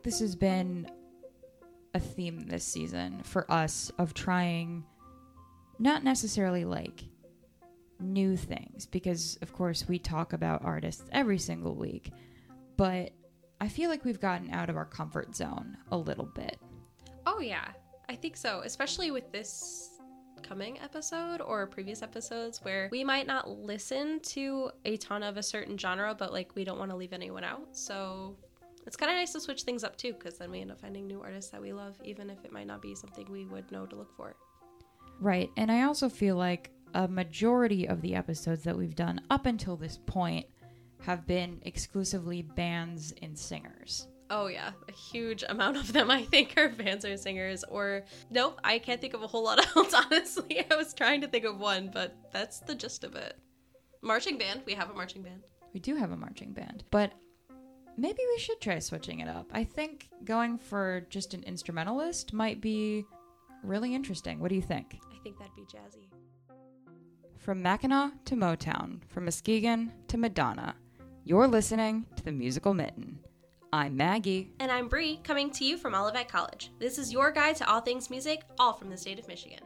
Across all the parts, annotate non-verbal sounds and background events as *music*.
like this has been a theme this season for us of trying not necessarily like new things because of course we talk about artists every single week but i feel like we've gotten out of our comfort zone a little bit Oh yeah, I think so. Especially with this coming episode or previous episodes where we might not listen to a ton of a certain genre, but like we don't want to leave anyone out. So it's kind of nice to switch things up too, because then we end up finding new artists that we love, even if it might not be something we would know to look for. Right. And I also feel like a majority of the episodes that we've done up until this point have been exclusively bands and singers. Oh yeah, a huge amount of them I think are bands or singers. Or nope, I can't think of a whole lot *laughs* else. Honestly, I was trying to think of one, but that's the gist of it. Marching band, we have a marching band. We do have a marching band, but maybe we should try switching it up. I think going for just an instrumentalist might be really interesting. What do you think? I think that'd be jazzy. From Mackinac to Motown, from Muskegon to Madonna, you're listening to the Musical Mitten. I'm Maggie. And I'm Bree, coming to you from Olivet College. This is your guide to all things music, all from the state of Michigan.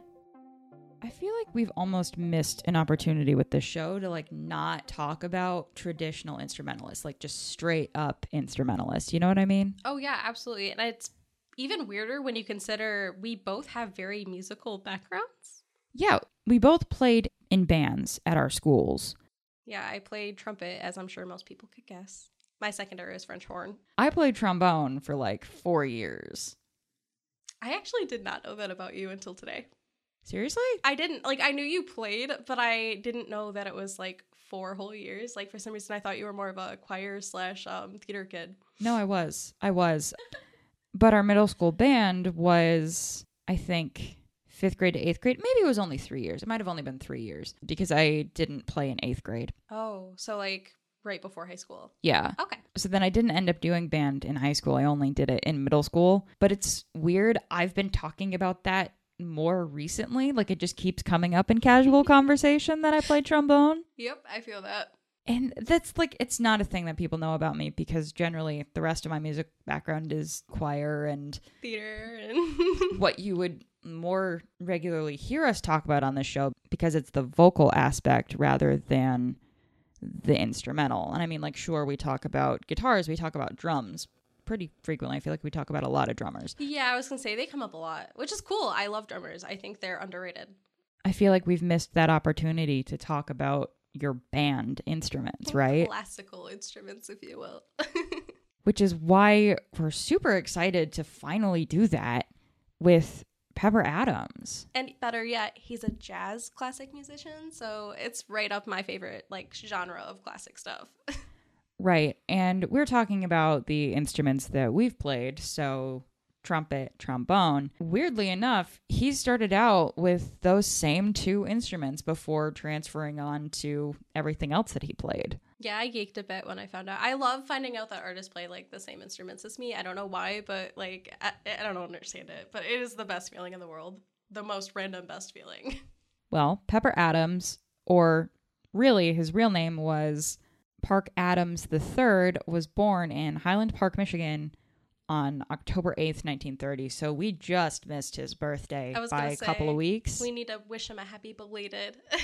I feel like we've almost missed an opportunity with this show to like not talk about traditional instrumentalists, like just straight up instrumentalists. You know what I mean? Oh yeah, absolutely. And it's even weirder when you consider we both have very musical backgrounds. Yeah, we both played in bands at our schools. Yeah, I played trumpet, as I'm sure most people could guess. My secondary is French horn. I played trombone for like four years. I actually did not know that about you until today. Seriously? I didn't like I knew you played, but I didn't know that it was like four whole years. Like for some reason I thought you were more of a choir slash um theater kid. No, I was. I was. but our middle school band was, I think, fifth grade to eighth grade. Maybe it was only three years. It might have only been three years because I didn't play in eighth grade. Oh, so like right before high school. Yeah. Okay. So then I didn't end up doing band in high school. I only did it in middle school. But it's weird. I've been talking about that more recently. Like it just keeps coming up in casual conversation that I play trombone. *laughs* Yep, I feel that. And that's like, it's not a thing that people know about me because generally the rest of my music background is choir and Theater and *laughs* what you would more regularly hear us talk about on this show because it's the vocal aspect rather than the instrumental. And I mean, like, sure, we talk about guitars, we talk about drums pretty frequently. I feel like we talk about a lot of drummers. Yeah, I was gonna say they come up a lot, which is cool. I love drummers. I think they're underrated. I feel like we've missed that opportunity to talk about your band instruments, right? Classical instruments, if you will. *laughs* Which is why we're super excited to finally do that with Pepper Adams. and better yet, he's a jazz classic musician, so it's right up my favorite like genre of classic stuff. *laughs* Right. And we're talking about the instruments that we've played. So, trumpet, trombone. Weirdly enough, he started out with those same two instruments before transferring on to everything else that he played. yeah, I geeked a bit when I found out. I love finding out that artists play like the same instruments as me. I don't know why, but like I, I don't understand it, but it is the best feeling in the world. The most random best feeling. *laughs* Well, Pepper Adams, or really his real name was Park Adams III, was born in Highland Park, Michigan on October 8th, 1930. So we just missed his birthday by a couple of weeks. we need to wish him a happy belated. *laughs*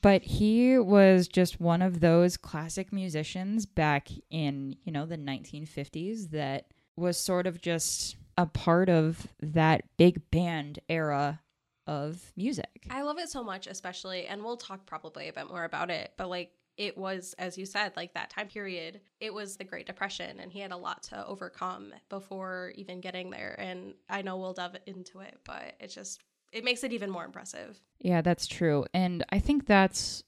But he was just one of those classic musicians back in, you know, the 1950s that was sort of just a part of that big band era of music. I love it so much, especially, and we'll talk probably a bit more about it, but like it was, as you said, like that time period, it was the Great Depression, and he had a lot to overcome before even getting there. And I know we'll delve into it, but it just, it makes it even more impressive. Yeah, that's true. And I think that's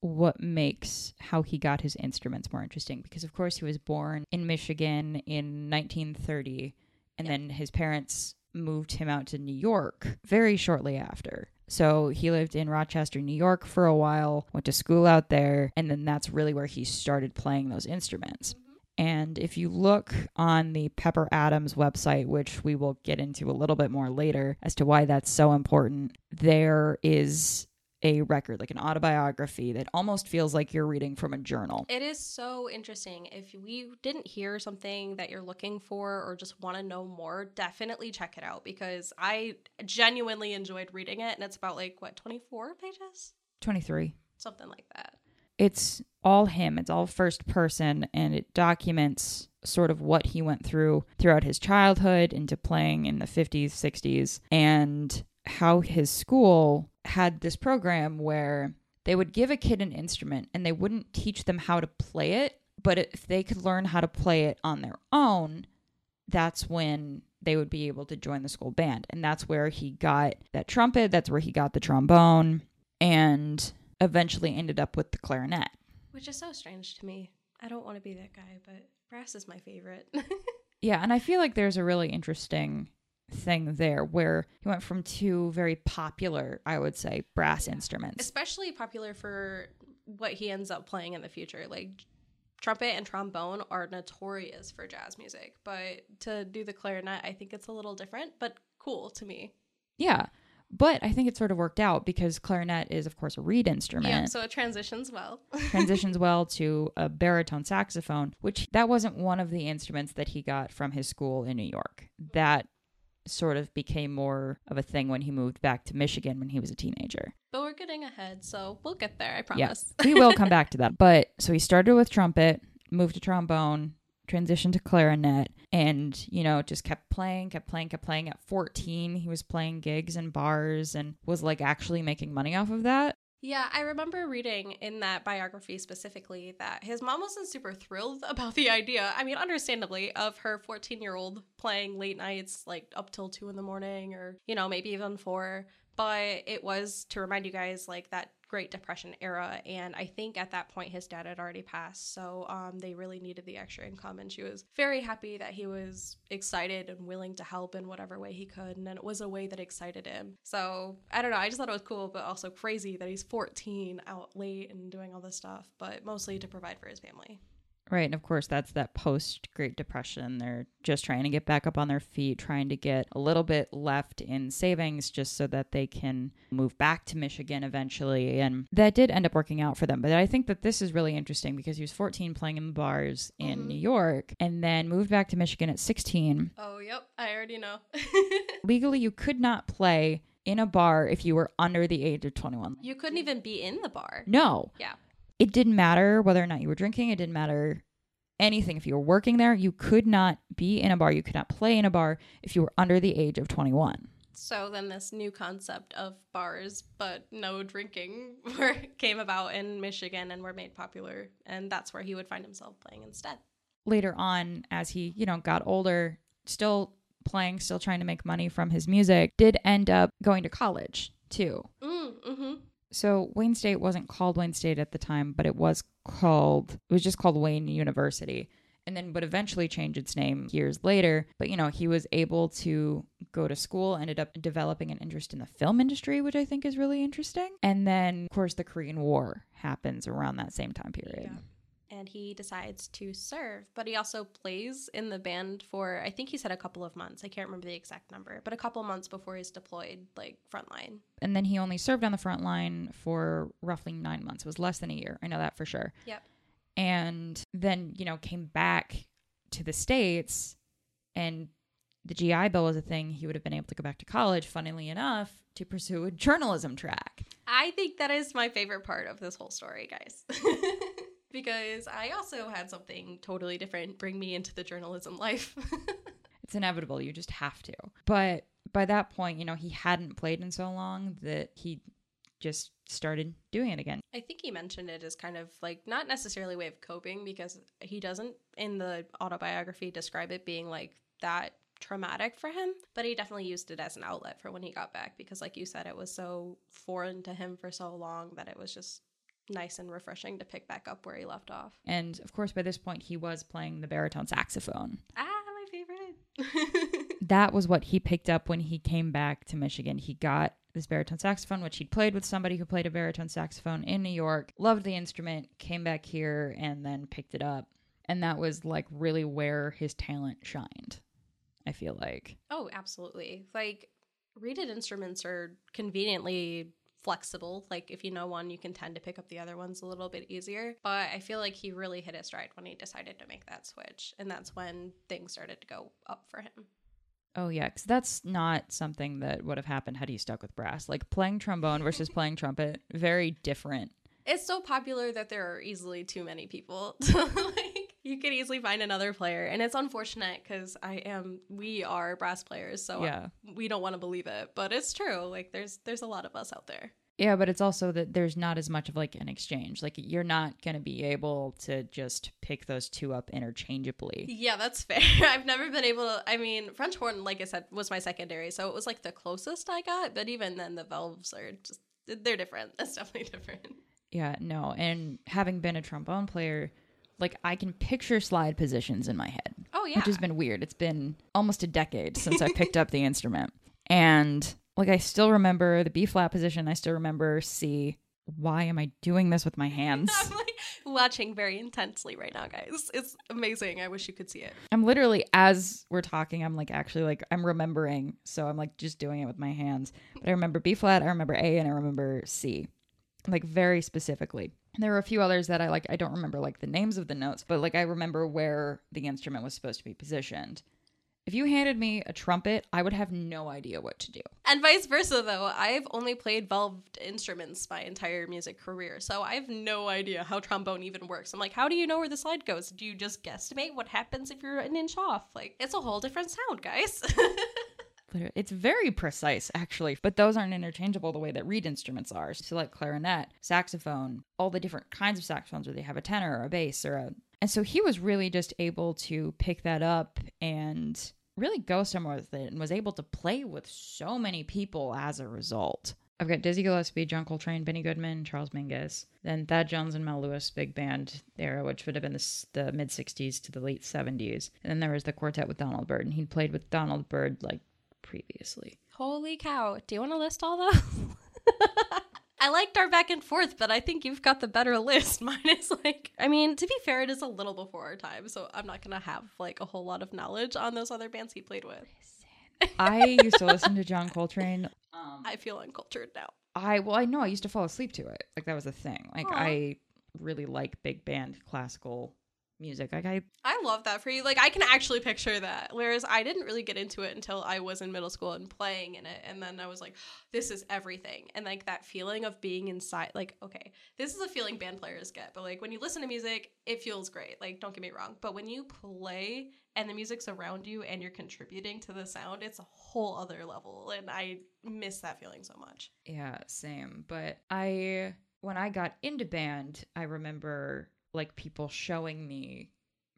what makes how he got his instruments more interesting because of course he was born in Michigan in 1930 and Yeah. then his parents moved him out to New York very shortly after. So he lived in Rochester, New York for a while, went to school out there, and then that's really where he started playing those instruments. Mm-hmm. And if you look on the Pepper Adams website, which we will get into a little bit more later as to why that's so important, there is a record, like an autobiography that almost feels like you're reading from a journal. It is so interesting. If we didn't hear something that you're looking for or just want to know more, definitely check it out because I genuinely enjoyed reading it. And it's about like, what, 24 pages? 23. Something like that. It's all him, it's all first person, and it documents sort of what he went through throughout his childhood into playing in the 50s, 60s, and how his school had this program where they would give a kid an instrument and they wouldn't teach them how to play it, but if they could learn how to play it on their own, that's when they would be able to join the school band. And that's where he got that trumpet, that's where he got the trombone, and eventually ended up with the clarinet. Which is so strange to me. I don't want to be that guy, but brass is my favorite. *laughs* Yeah, and I feel like there's a really interesting thing there where he went from two very popular, I would say, brass instruments. Especially popular for what he ends up playing in the future. Like trumpet and trombone are notorious for jazz music, but to do the clarinet, I think it's a little different, but cool to me. Yeah. But I think it sort of worked out because clarinet is, of course, a reed instrument. Yeah, so it transitions well. *laughs* transitions well to a baritone saxophone, which that wasn't one of the instruments that he got from his school in New York. That sort of became more of a thing when he moved back to Michigan when he was a teenager. but we're getting ahead, so we'll get there, I promise. we will come back to *laughs* that. But so he started with trumpet, moved to trombone, transitioned to clarinet, and, you know, just kept playing, kept playing, kept playing. At 14, he was playing gigs and bars and was like actually making money off of that. Yeah, I remember reading in that biography specifically that his mom wasn't super thrilled *laughs* about the idea. I mean, understandably, of her 14 year old playing late nights, like up till two in the morning or, you know, maybe even four. But it was to remind you guys, like that Great Depression era. And I think at that point his dad had already passed. So um, they really needed the extra income. And she was very happy that he was excited and willing to help in whatever way he could. And it was a way that excited him. So I don't know. I just thought it was cool, but also crazy that he's 14 out late and doing all this stuff, but mostly to provide for his family. Right. And of course, that's that post Great Depression. They're just trying to get back up on their feet, trying to get a little bit left in savings just so that they can move back to Michigan eventually. And that did end up working out for them. But I think that this is really interesting because he was 14 playing in the bars in Mhm. New York and then moved back to Michigan at 16. Oh, yep. I already know. *laughs* Legally, you could not play in a bar if you were under the age of 21. you couldn't even be in the bar. No. Yeah. It didn't matter whether or not you were drinking. It didn't matter anything. If you were working there, you could not be in a bar. You could not play in a bar if you were under the age of 21. So then this new concept of bars but no drinking *laughs* were, came about in Michigan and were made popular and that's where he would find himself playing instead. Later on, as he, you know, got older, still playing, still trying to make money from his music, did end up going to college too. Mm, mm-hmm. So Wayne State wasn't called Wayne State at the time, but it was called it was just called Wayne University. And then would eventually change its name years later. But you know, he was able to go to school, ended up developing an interest in the film industry, which I think is really interesting. And then of course the Korean War happens around that same time period. Yeah. And he decides to serve, but he also plays in the band for I think he said a couple of months. I can't remember the exact number, but a couple months before he's deployed, like frontline. And then he only served on the front line for roughly nine months. It was less than a year. I know that for sure. Yep. and then you know came back to the states and the gi bill was a thing he would have been able to go back to college funnily enough to pursue a journalism track I think that is my favorite part of this whole story, guys. *laughs* because I also had something totally different bring me into the journalism life. *laughs* it's inevitable you just have to but by that point you know he hadn't played in so long that he just started doing it again I think he mentioned it as kind of like not necessarily a way of coping because he doesn't in the autobiography describe it being like that traumatic for him, but he definitely used it as an outlet for when he got back because like you said it was so foreign to him for so long that it was just nice and refreshing to pick back up where he left off. and of course by this point he was playing the baritone saxophone Ah, my favorite. *laughs* that was what he picked up when he came back to Michigan. He got this baritone saxophone, which he'd played with somebody who played a baritone saxophone in New York, loved the instrument, came back here, and then picked it up. And that was like really where his talent shined, I feel like. Oh, absolutely. Like reeded instruments are conveniently flexible. Like if you know one, you can tend to pick up the other ones a little bit easier. But I feel like he really hit his stride when he decided to make that switch. And that's when things started to go up for him. Oh yeah, because that's not something that would have happened had he stuck with brass. Like playing trombone versus *laughs* playing trumpet, very different. It's so popular that there are easily too many people. *laughs* like you could easily find another player, and it's unfortunate because I am, we are brass players, so Yeah. we don't want to believe it, but it's true. Like there's there's a lot of us out there. Yeah, but it's also that there's not as much of like an exchange. Like you're not going to be able to just pick those two up interchangeably. Yeah, that's *laughs* fair. I've never been able to. I mean, French horn, like I said, was my secondary, so it was like the closest I got. But even then, the valves are just they're different. *laughs* That's definitely different. Yeah, no. And having been a trombone player, like I can picture slide positions in my head. Oh yeah, which has been weird. It's been almost a decade since I *laughs* picked up the instrument. And like I still remember the B flat position, I still remember C. Why am I doing this with my *laughs* hands? I'm like watching very intensely right now, guys. It's amazing. I wish you could see it. I'm literally as we're talking, I'm like actually like I'm remembering, so I'm like just doing it with my hands. But I remember B flat, I remember A, and I remember C. Like very specifically. There were a few others that I like I don't remember like the names of the notes, but like I remember where the instrument was supposed to be positioned. If you handed me a trumpet, I would have no idea what to do. And vice versa, though. I've only played valved instruments my entire music career, so I have no idea how trombone even works. I'm like, how do you know where the slide goes? Do you just guesstimate what happens if you're an inch off? Like, it's a whole different sound, guys. *laughs* It's very precise, actually, but those aren't interchangeable the way that reed instruments are. So, like clarinet, saxophone, all the different kinds of saxophones where they have a tenor or a bass or a. And so he was really just able to pick that up and really go somewhere with it and was able to play with so many people as a result. I've got Dizzy Gillespie, John Coltrane, Benny Goodman, Charles Mingus, then Thad Jones and Mel Lewis big band era, which would have been the, the mid 60s to the late 70s. And then there was the quartet with Donald Byrd, and he'd played with Donald Byrd like previously. Holy cow. Do you want to list all those? *laughs* I liked our back and forth, but I think you've got the better list. *laughs* Mine is like, I mean, to be fair, it is a little before our time, so I'm not going to have like a whole lot of knowledge on those other bands he played with. I *laughs* used to listen to John Coltrane. Um, I feel uncultured now. I well, I know I used to fall asleep to it. Like that was a thing. Like Aw. I really like big band classical music. Like I I love that for you. Like I can actually picture that. Whereas I didn't really get into it until I was in middle school and playing in it. And then I was like, this is everything. And like that feeling of being inside like, okay, this is a feeling band players get. But like when you listen to music, it feels great. Like, don't get me wrong. But when you play and the music's around you and you're contributing to the sound, it's a whole other level. And I miss that feeling so much. yeah, same. But I when I got into band, I remember like people showing me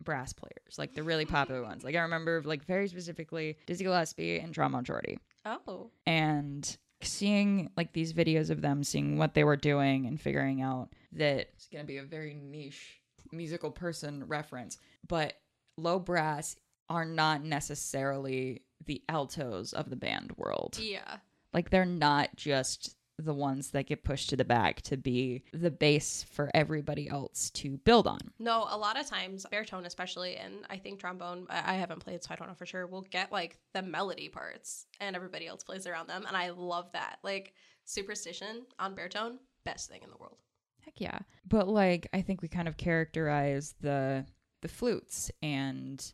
brass players, like the really popular ones. Like I remember like very specifically Dizzy Gillespie and Trombone Shorty. Oh. and seeing like these videos of them seeing what they were doing and figuring out that it's going to be a very niche musical person reference but low brass are not necessarily the altos of the band world Yeah. like they're not just the ones that get pushed to the back to be the base for everybody else to build on No, a lot of times baritone, especially, and I think trombone. I haven't played, so I don't know for sure. Will get like the melody parts, and everybody else plays around them, and I love that. Like superstition on baritone, best thing in the world. Heck yeah. But like I think we kind of characterize the the flutes and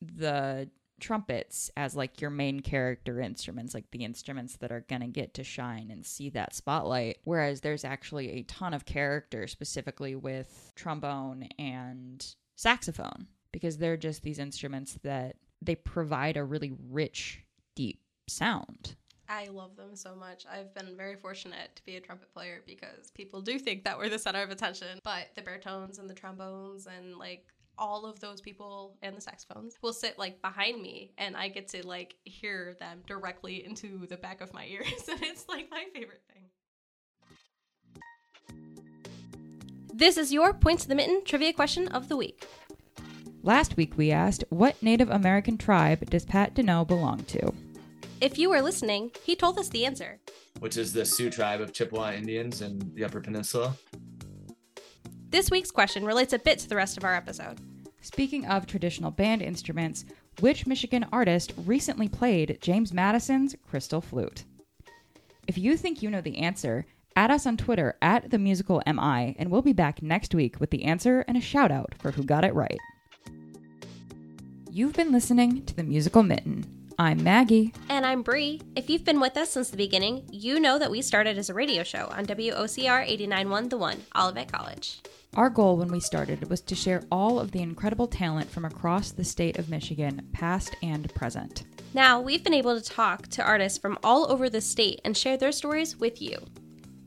the trumpets as like your main character instruments, like the instruments that are gonna get to shine and see that spotlight. Whereas there's actually a ton of character specifically with trombone and saxophone. Because they're just these instruments that they provide a really rich, deep sound. I love them so much. I've been very fortunate to be a trumpet player because people do think that we're the center of attention. But the baritones and the trombones and like all of those people and the saxophones will sit like behind me and I get to like hear them directly into the back of my *laughs* ears. And it's like my favorite thing. This is your Points to the Mitten trivia question of the week. Last week we asked, what Native American tribe does Pat Deneau belong to? If you were listening, he told us the answer. which is the Sault tribe of Chippewa Indians in the Upper Peninsula. This week's question relates a bit to the rest of our episode. Speaking of traditional band instruments, which Michigan artist recently played James Madison's crystal flute? If you think you know the answer, Add us on Twitter at the musical MI, and we'll be back next week with the answer and a shout out for who got it right. You've been listening to the Musical Mitten. I'm Maggie. And I'm Bree. If you've been with us since the beginning, you know that we started as a radio show on WOCR 89.1 The One, Olivet College. Our goal when we started was to share all of the incredible talent from across the state of Michigan, past and present. Now, we've been able to talk to artists from all over the state and share their stories with you.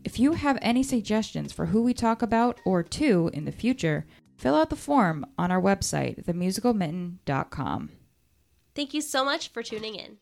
If you have any suggestions for who we talk about or to in the future, fill out the form on our website, themusicalmitten.com. Thank you so much for tuning in.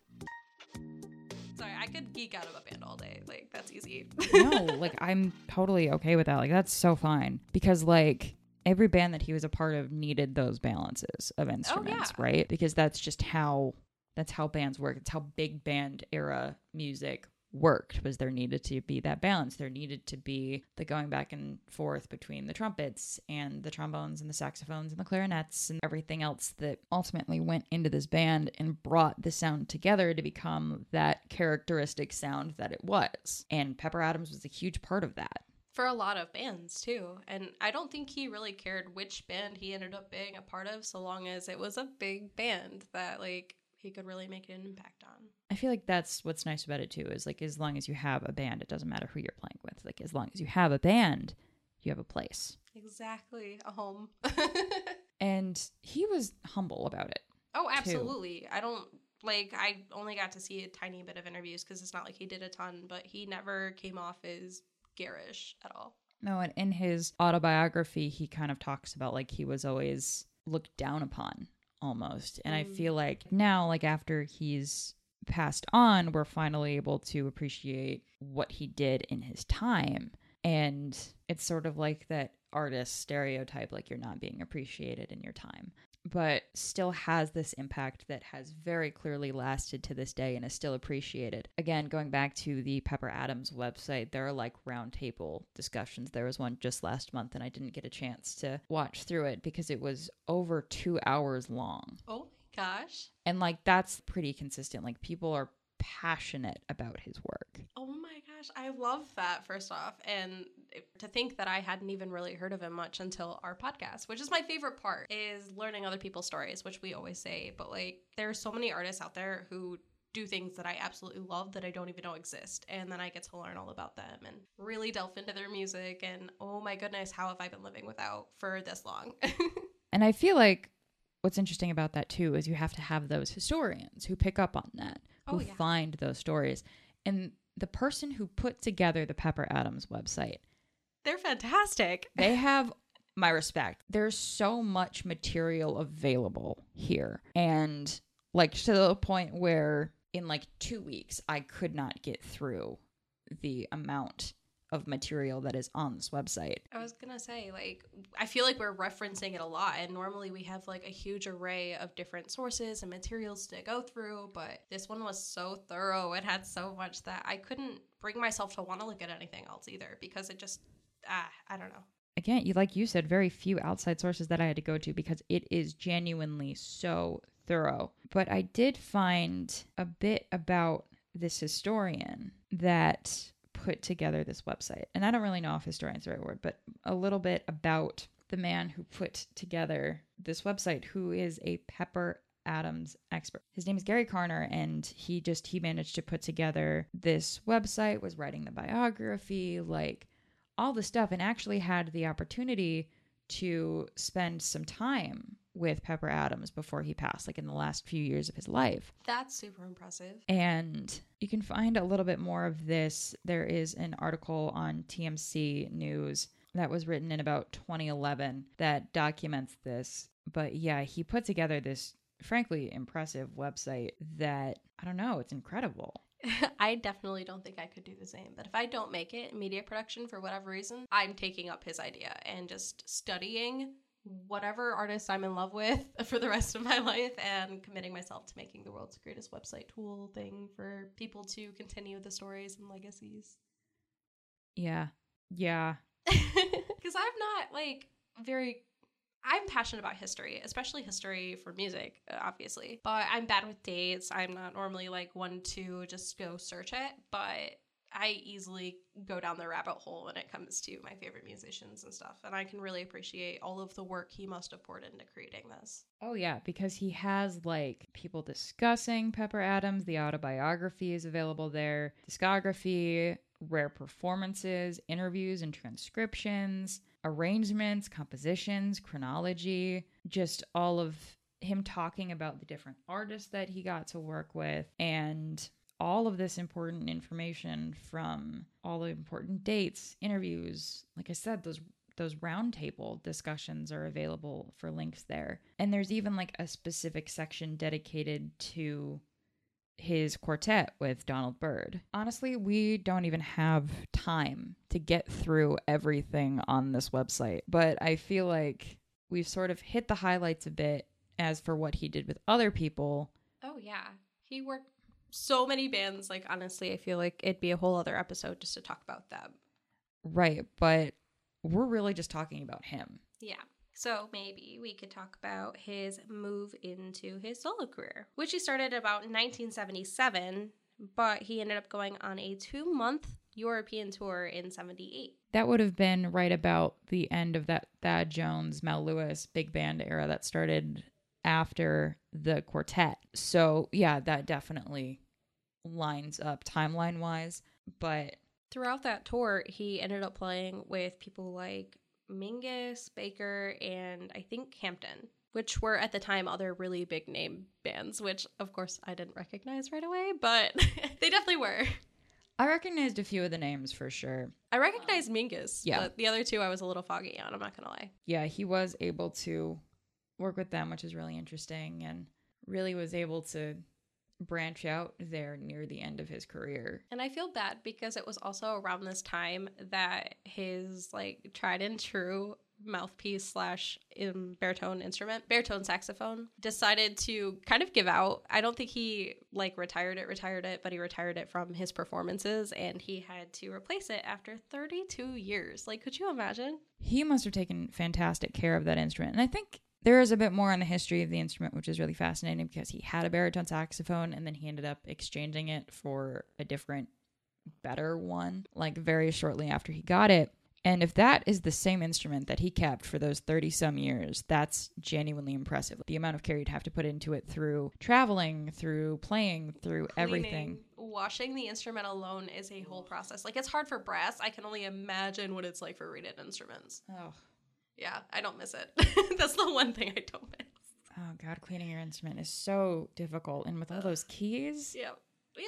Sorry, I could geek out of a band all day. Like, that's easy. no, *laughs* like I'm totally okay with that. Like that's so fine because like every band that he was a part of needed those balances of oh, instruments, yeah. right? Because that's just how that's how bands work. It's how big band era music worked was there needed to be that balance. There needed to be the going back and forth between the trumpets and the trombones and the saxophones and the clarinets and everything else that ultimately went into this band and brought the sound together to become that characteristic sound that it was. And pepper adams was a huge part of that. For a lot of bands too. And I don't think he really cared which band he ended up being a part of so long as it was a big band that like he could really make an impact on. I feel like that's what's nice about it too is like as long as you have a band, it doesn't matter who you're playing with. Like as long as you have a band, you have a place. Exactly, a home. *laughs* And he was humble about it. oh, absolutely. I don't like I only got to see a tiny bit of interviews cuz it's not like he did a ton, but he never came off as garish at all. No, and in his autobiography, he kind of talks about like he was always looked down upon almost. And I Mm. feel like now, like after he's passed on, we're finally able to appreciate what he did in his time. And it's sort of like that artist stereotype, like you're not being appreciated in your time, but still has this impact that has very clearly lasted to this day and is still appreciated. Again, going back to the Pepper Adams website, there are like roundtable discussions. There was one just last month, and I didn't get a chance to watch through it because it was over two hours long. Oh my gosh. And like that's pretty consistent. Like people are passionate about his work. Oh my gosh, I love that first off. And to think that I hadn't even really heard of him much until our podcast, which is my favorite part, is learning other people's stories, which we always say. But like, there are so many artists out there who do things that I absolutely love that I don't even know exist. And then I get to learn all about them and really delve into their music. And oh my goodness, how have I been living without for this long? *laughs* And I feel like what's interesting about that too is you have to have those historians who pick up on that, who Oh, yeah. find those stories. And the person who put together the Pepper Adams website, They're fantastic. *laughs* they have my respect. There's so much material available here. And like to the point where in like two weeks, I could not get through the amount of material that is on this website. I was gonna say, like, I feel like we're referencing it a lot, and normally we have like a huge array of different sources and materials to go through, but this one was so thorough. It had so much that I couldn't bring myself to want to look at anything else either because it just, ah, I don't know. again, you like you said, very few outside sources that I had to go to because it is genuinely so thorough. But I did find a bit about this historian that put together this website. And I don't really know if historian's the right word, but a little bit about the man who put together this website, who is a Pepper Adams expert. His name is Gary Carner, and he just he managed to put together this website, was writing the biography, like all the stuff and actually had the opportunity to spend some time with Pepper Adams before he passed, like in the last few years of his life. That's super impressive. And you can find a little bit more of this. There is an article on TMC News that was written in about 2011 that documents this. But yeah, he put together this frankly impressive website that I don't know, it's incredible. *laughs* I definitely don't think I could do the same. But if I don't make it in media production for whatever reason, I'm taking up his idea and just studying whatever artist I'm in love with *laughs* for the rest of my life and committing myself to making the world's greatest website tool thing for people to continue the stories and legacies. Yeah. Yeah. *laughs* Because I'm not like very. I'm passionate about history, especially history for music, obviously. But I'm bad with dates. I'm not normally like one to just go search it. But I easily go down the rabbit hole when it comes to my favorite musicians and stuff. And I can really appreciate all of the work he must have poured into creating this. Oh yeah, because he has like people discussing Pepper Adams, the autobiography is available there, discography, rare performances, interviews and transcriptions, arrangements, compositions, chronology, just all of him talking about the different artists that he got to work with and all of this important information from all the important dates, interviews, like I said, those those roundtable discussions are available for links there. And there's even like a specific section dedicated to his quartet with Donald Byrd. Honestly, we don't even have time to get through everything on this website, but I feel like we've sort of hit the highlights a bit as for what he did with other people. Oh, yeah. He worked so many bands. Like, honestly, I feel like it'd be a whole other episode just to talk about them. Right, but we're really just talking about him. Yeah. So maybe we could talk about his move into his solo career, which he started about 1977, but he ended up going on a two month European tour in 78. That would have been right about the end of that Thad Jones, Mel Lewis big band era that started after the quartet. So, yeah, that definitely lines up timeline wise. But throughout that tour, he ended up playing with people like Mingus, Baker, and I think Hampton, which were at the time other really big name bands, which of course I didn't recognize right away, but *laughs* they definitely were. I recognized a few of the names for sure. I recognized Mingus, Yeah. but the other two I was a little foggy on, I'm not gonna lie. Yeah, he was able to work with them, which is really interesting, and really was able to branch out there near the end of his career. And I feel bad because it was also around this time that his like tried and true mouthpiece slash um, baritone instrument, baritone saxophone, decided to kind of give out. I don't think he like retired it, retired it, but he retired it from his performances and he had to replace it after 32 years. Like, could you imagine? He must have taken fantastic care of that instrument. And I think there is a bit more on the history of the instrument, which is really fascinating because he had a baritone saxophone and then he ended up exchanging it for a different, better one, like very shortly after he got it. And if that is the same instrument that he kept for those 30 some years, that's genuinely impressive. The amount of care you'd have to put into it through traveling, through playing, through everything. Washing the instrument alone is a whole process. Like, it's hard for brass. I can only imagine what it's like for reeded instruments. Oh. Yeah, I don't miss it. *laughs* That's the one thing I don't miss. Oh god, cleaning your instrument is so difficult, and with all those keys, Yeah. Yeah.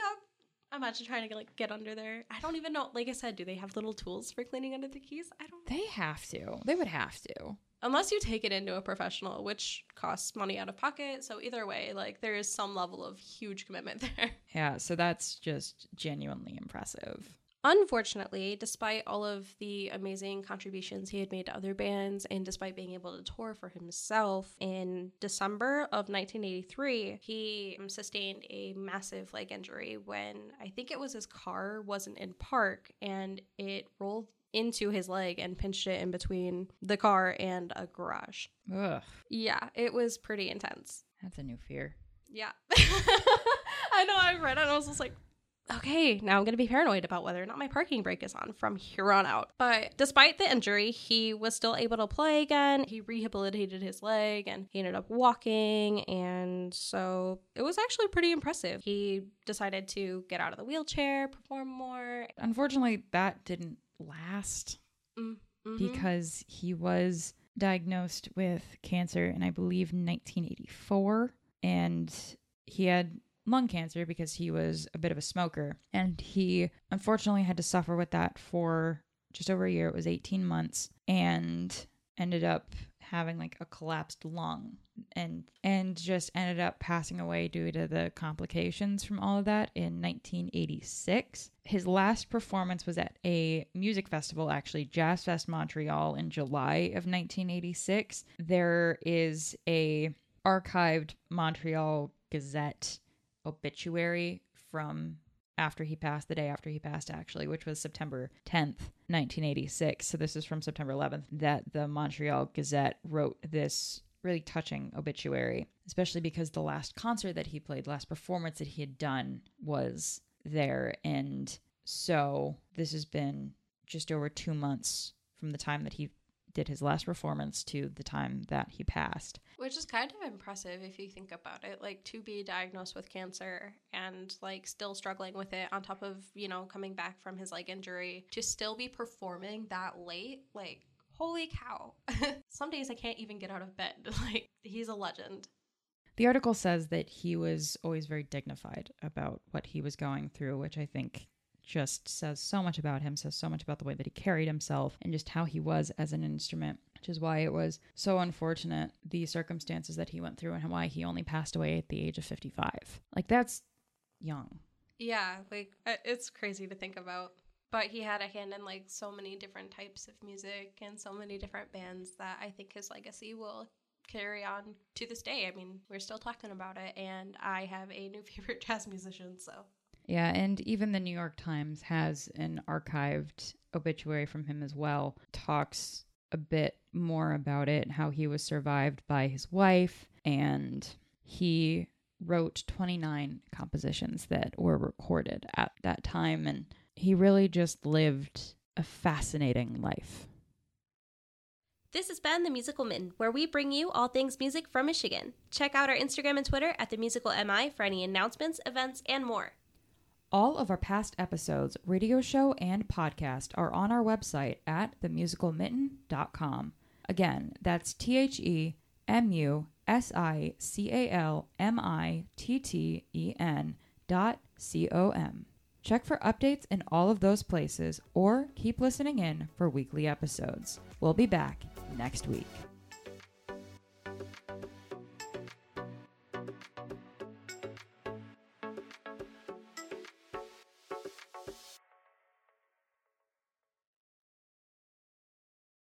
Imagine trying to like get under there. I don't even know. Like I said, do they have little tools for cleaning under the keys? I don't. they have to. They would have to. Unless you take it into a professional, which costs money out of pocket. So either way, like there is some level of huge commitment *laughs* there. Yeah, so that's just genuinely impressive. Unfortunately, despite all of the amazing contributions he had made to other bands, and despite being able to tour for himself, in December of 1983, he um, sustained a massive leg injury when I think it was his car wasn't in park and it rolled into his leg and pinched it in between the car and a garage. Ugh, Yeah, it was pretty intense. that's a new fear. Yeah. *laughs* I know I read it and I was just like, okay, now I'm going to be paranoid about whether or not my parking brake is on from here on out. But despite the injury, he was still able to play again. He rehabilitated his leg and he ended up walking. And so it was actually pretty impressive. He decided to get out of the wheelchair, perform more. Unfortunately, that didn't last Mhm. because he was diagnosed with cancer in, I believe, 1984. And he had lung cancer because he was a bit of a smoker. And he unfortunately had to suffer with that for just over a year. It was 18 months and ended up having like a collapsed lung and and just ended up passing away due to the complications from all of that in 1986. His last performance was at a music festival actually Jazz Fest Montreal in July of 1986. There is a archived Montreal Gazette obituary from after he passed, the day after he passed, actually, which was September 10th, 1986. So this is from September 11th that the Montreal Gazette wrote this really touching obituary, especially because the last concert that he played, last performance that he had done was there. And So this has been just over two months from the time that he did his last performance to the time that he passed. Which is kind of impressive if you think about it. Like to be diagnosed with cancer and like still struggling with it on top of, you know, coming back from his like injury to still be performing that late, like holy cow. *laughs* Some days I can't even get out of bed. *laughs* Like he's a legend. The article says that he was always very dignified about what he was going through, which I think just says so much about him, says so much about the way that he carried himself and just how he was as an instrument, which is why it was so unfortunate the circumstances that he went through and why he only passed away at the age of 55. Like, that's young. Yeah, like uh, it's crazy to think about. But he had a hand in like so many different types of music and so many different bands that I think his legacy will carry on to this day. I mean, we're still talking about it, and I have a new *laughs* favorite jazz musician, so. Yeah, and even the New York Times has an archived obituary from him as well. Talks a bit more about it, how he was survived by his wife, and he wrote 29 compositions that were recorded at that time. And he really just lived a fascinating life. This has been The Musical Mitten, where we bring you all things music from Michigan. Check out our Instagram and Twitter at The Musical MI for any announcements, events, and more. All of our past episodes, radio show, and podcast are on our website at themusicalmitten.com. Again, that's T H E M U S I C A L M I T T E N dot C O M. Check for updates in all of those places or keep listening in for weekly episodes. We'll be back next week.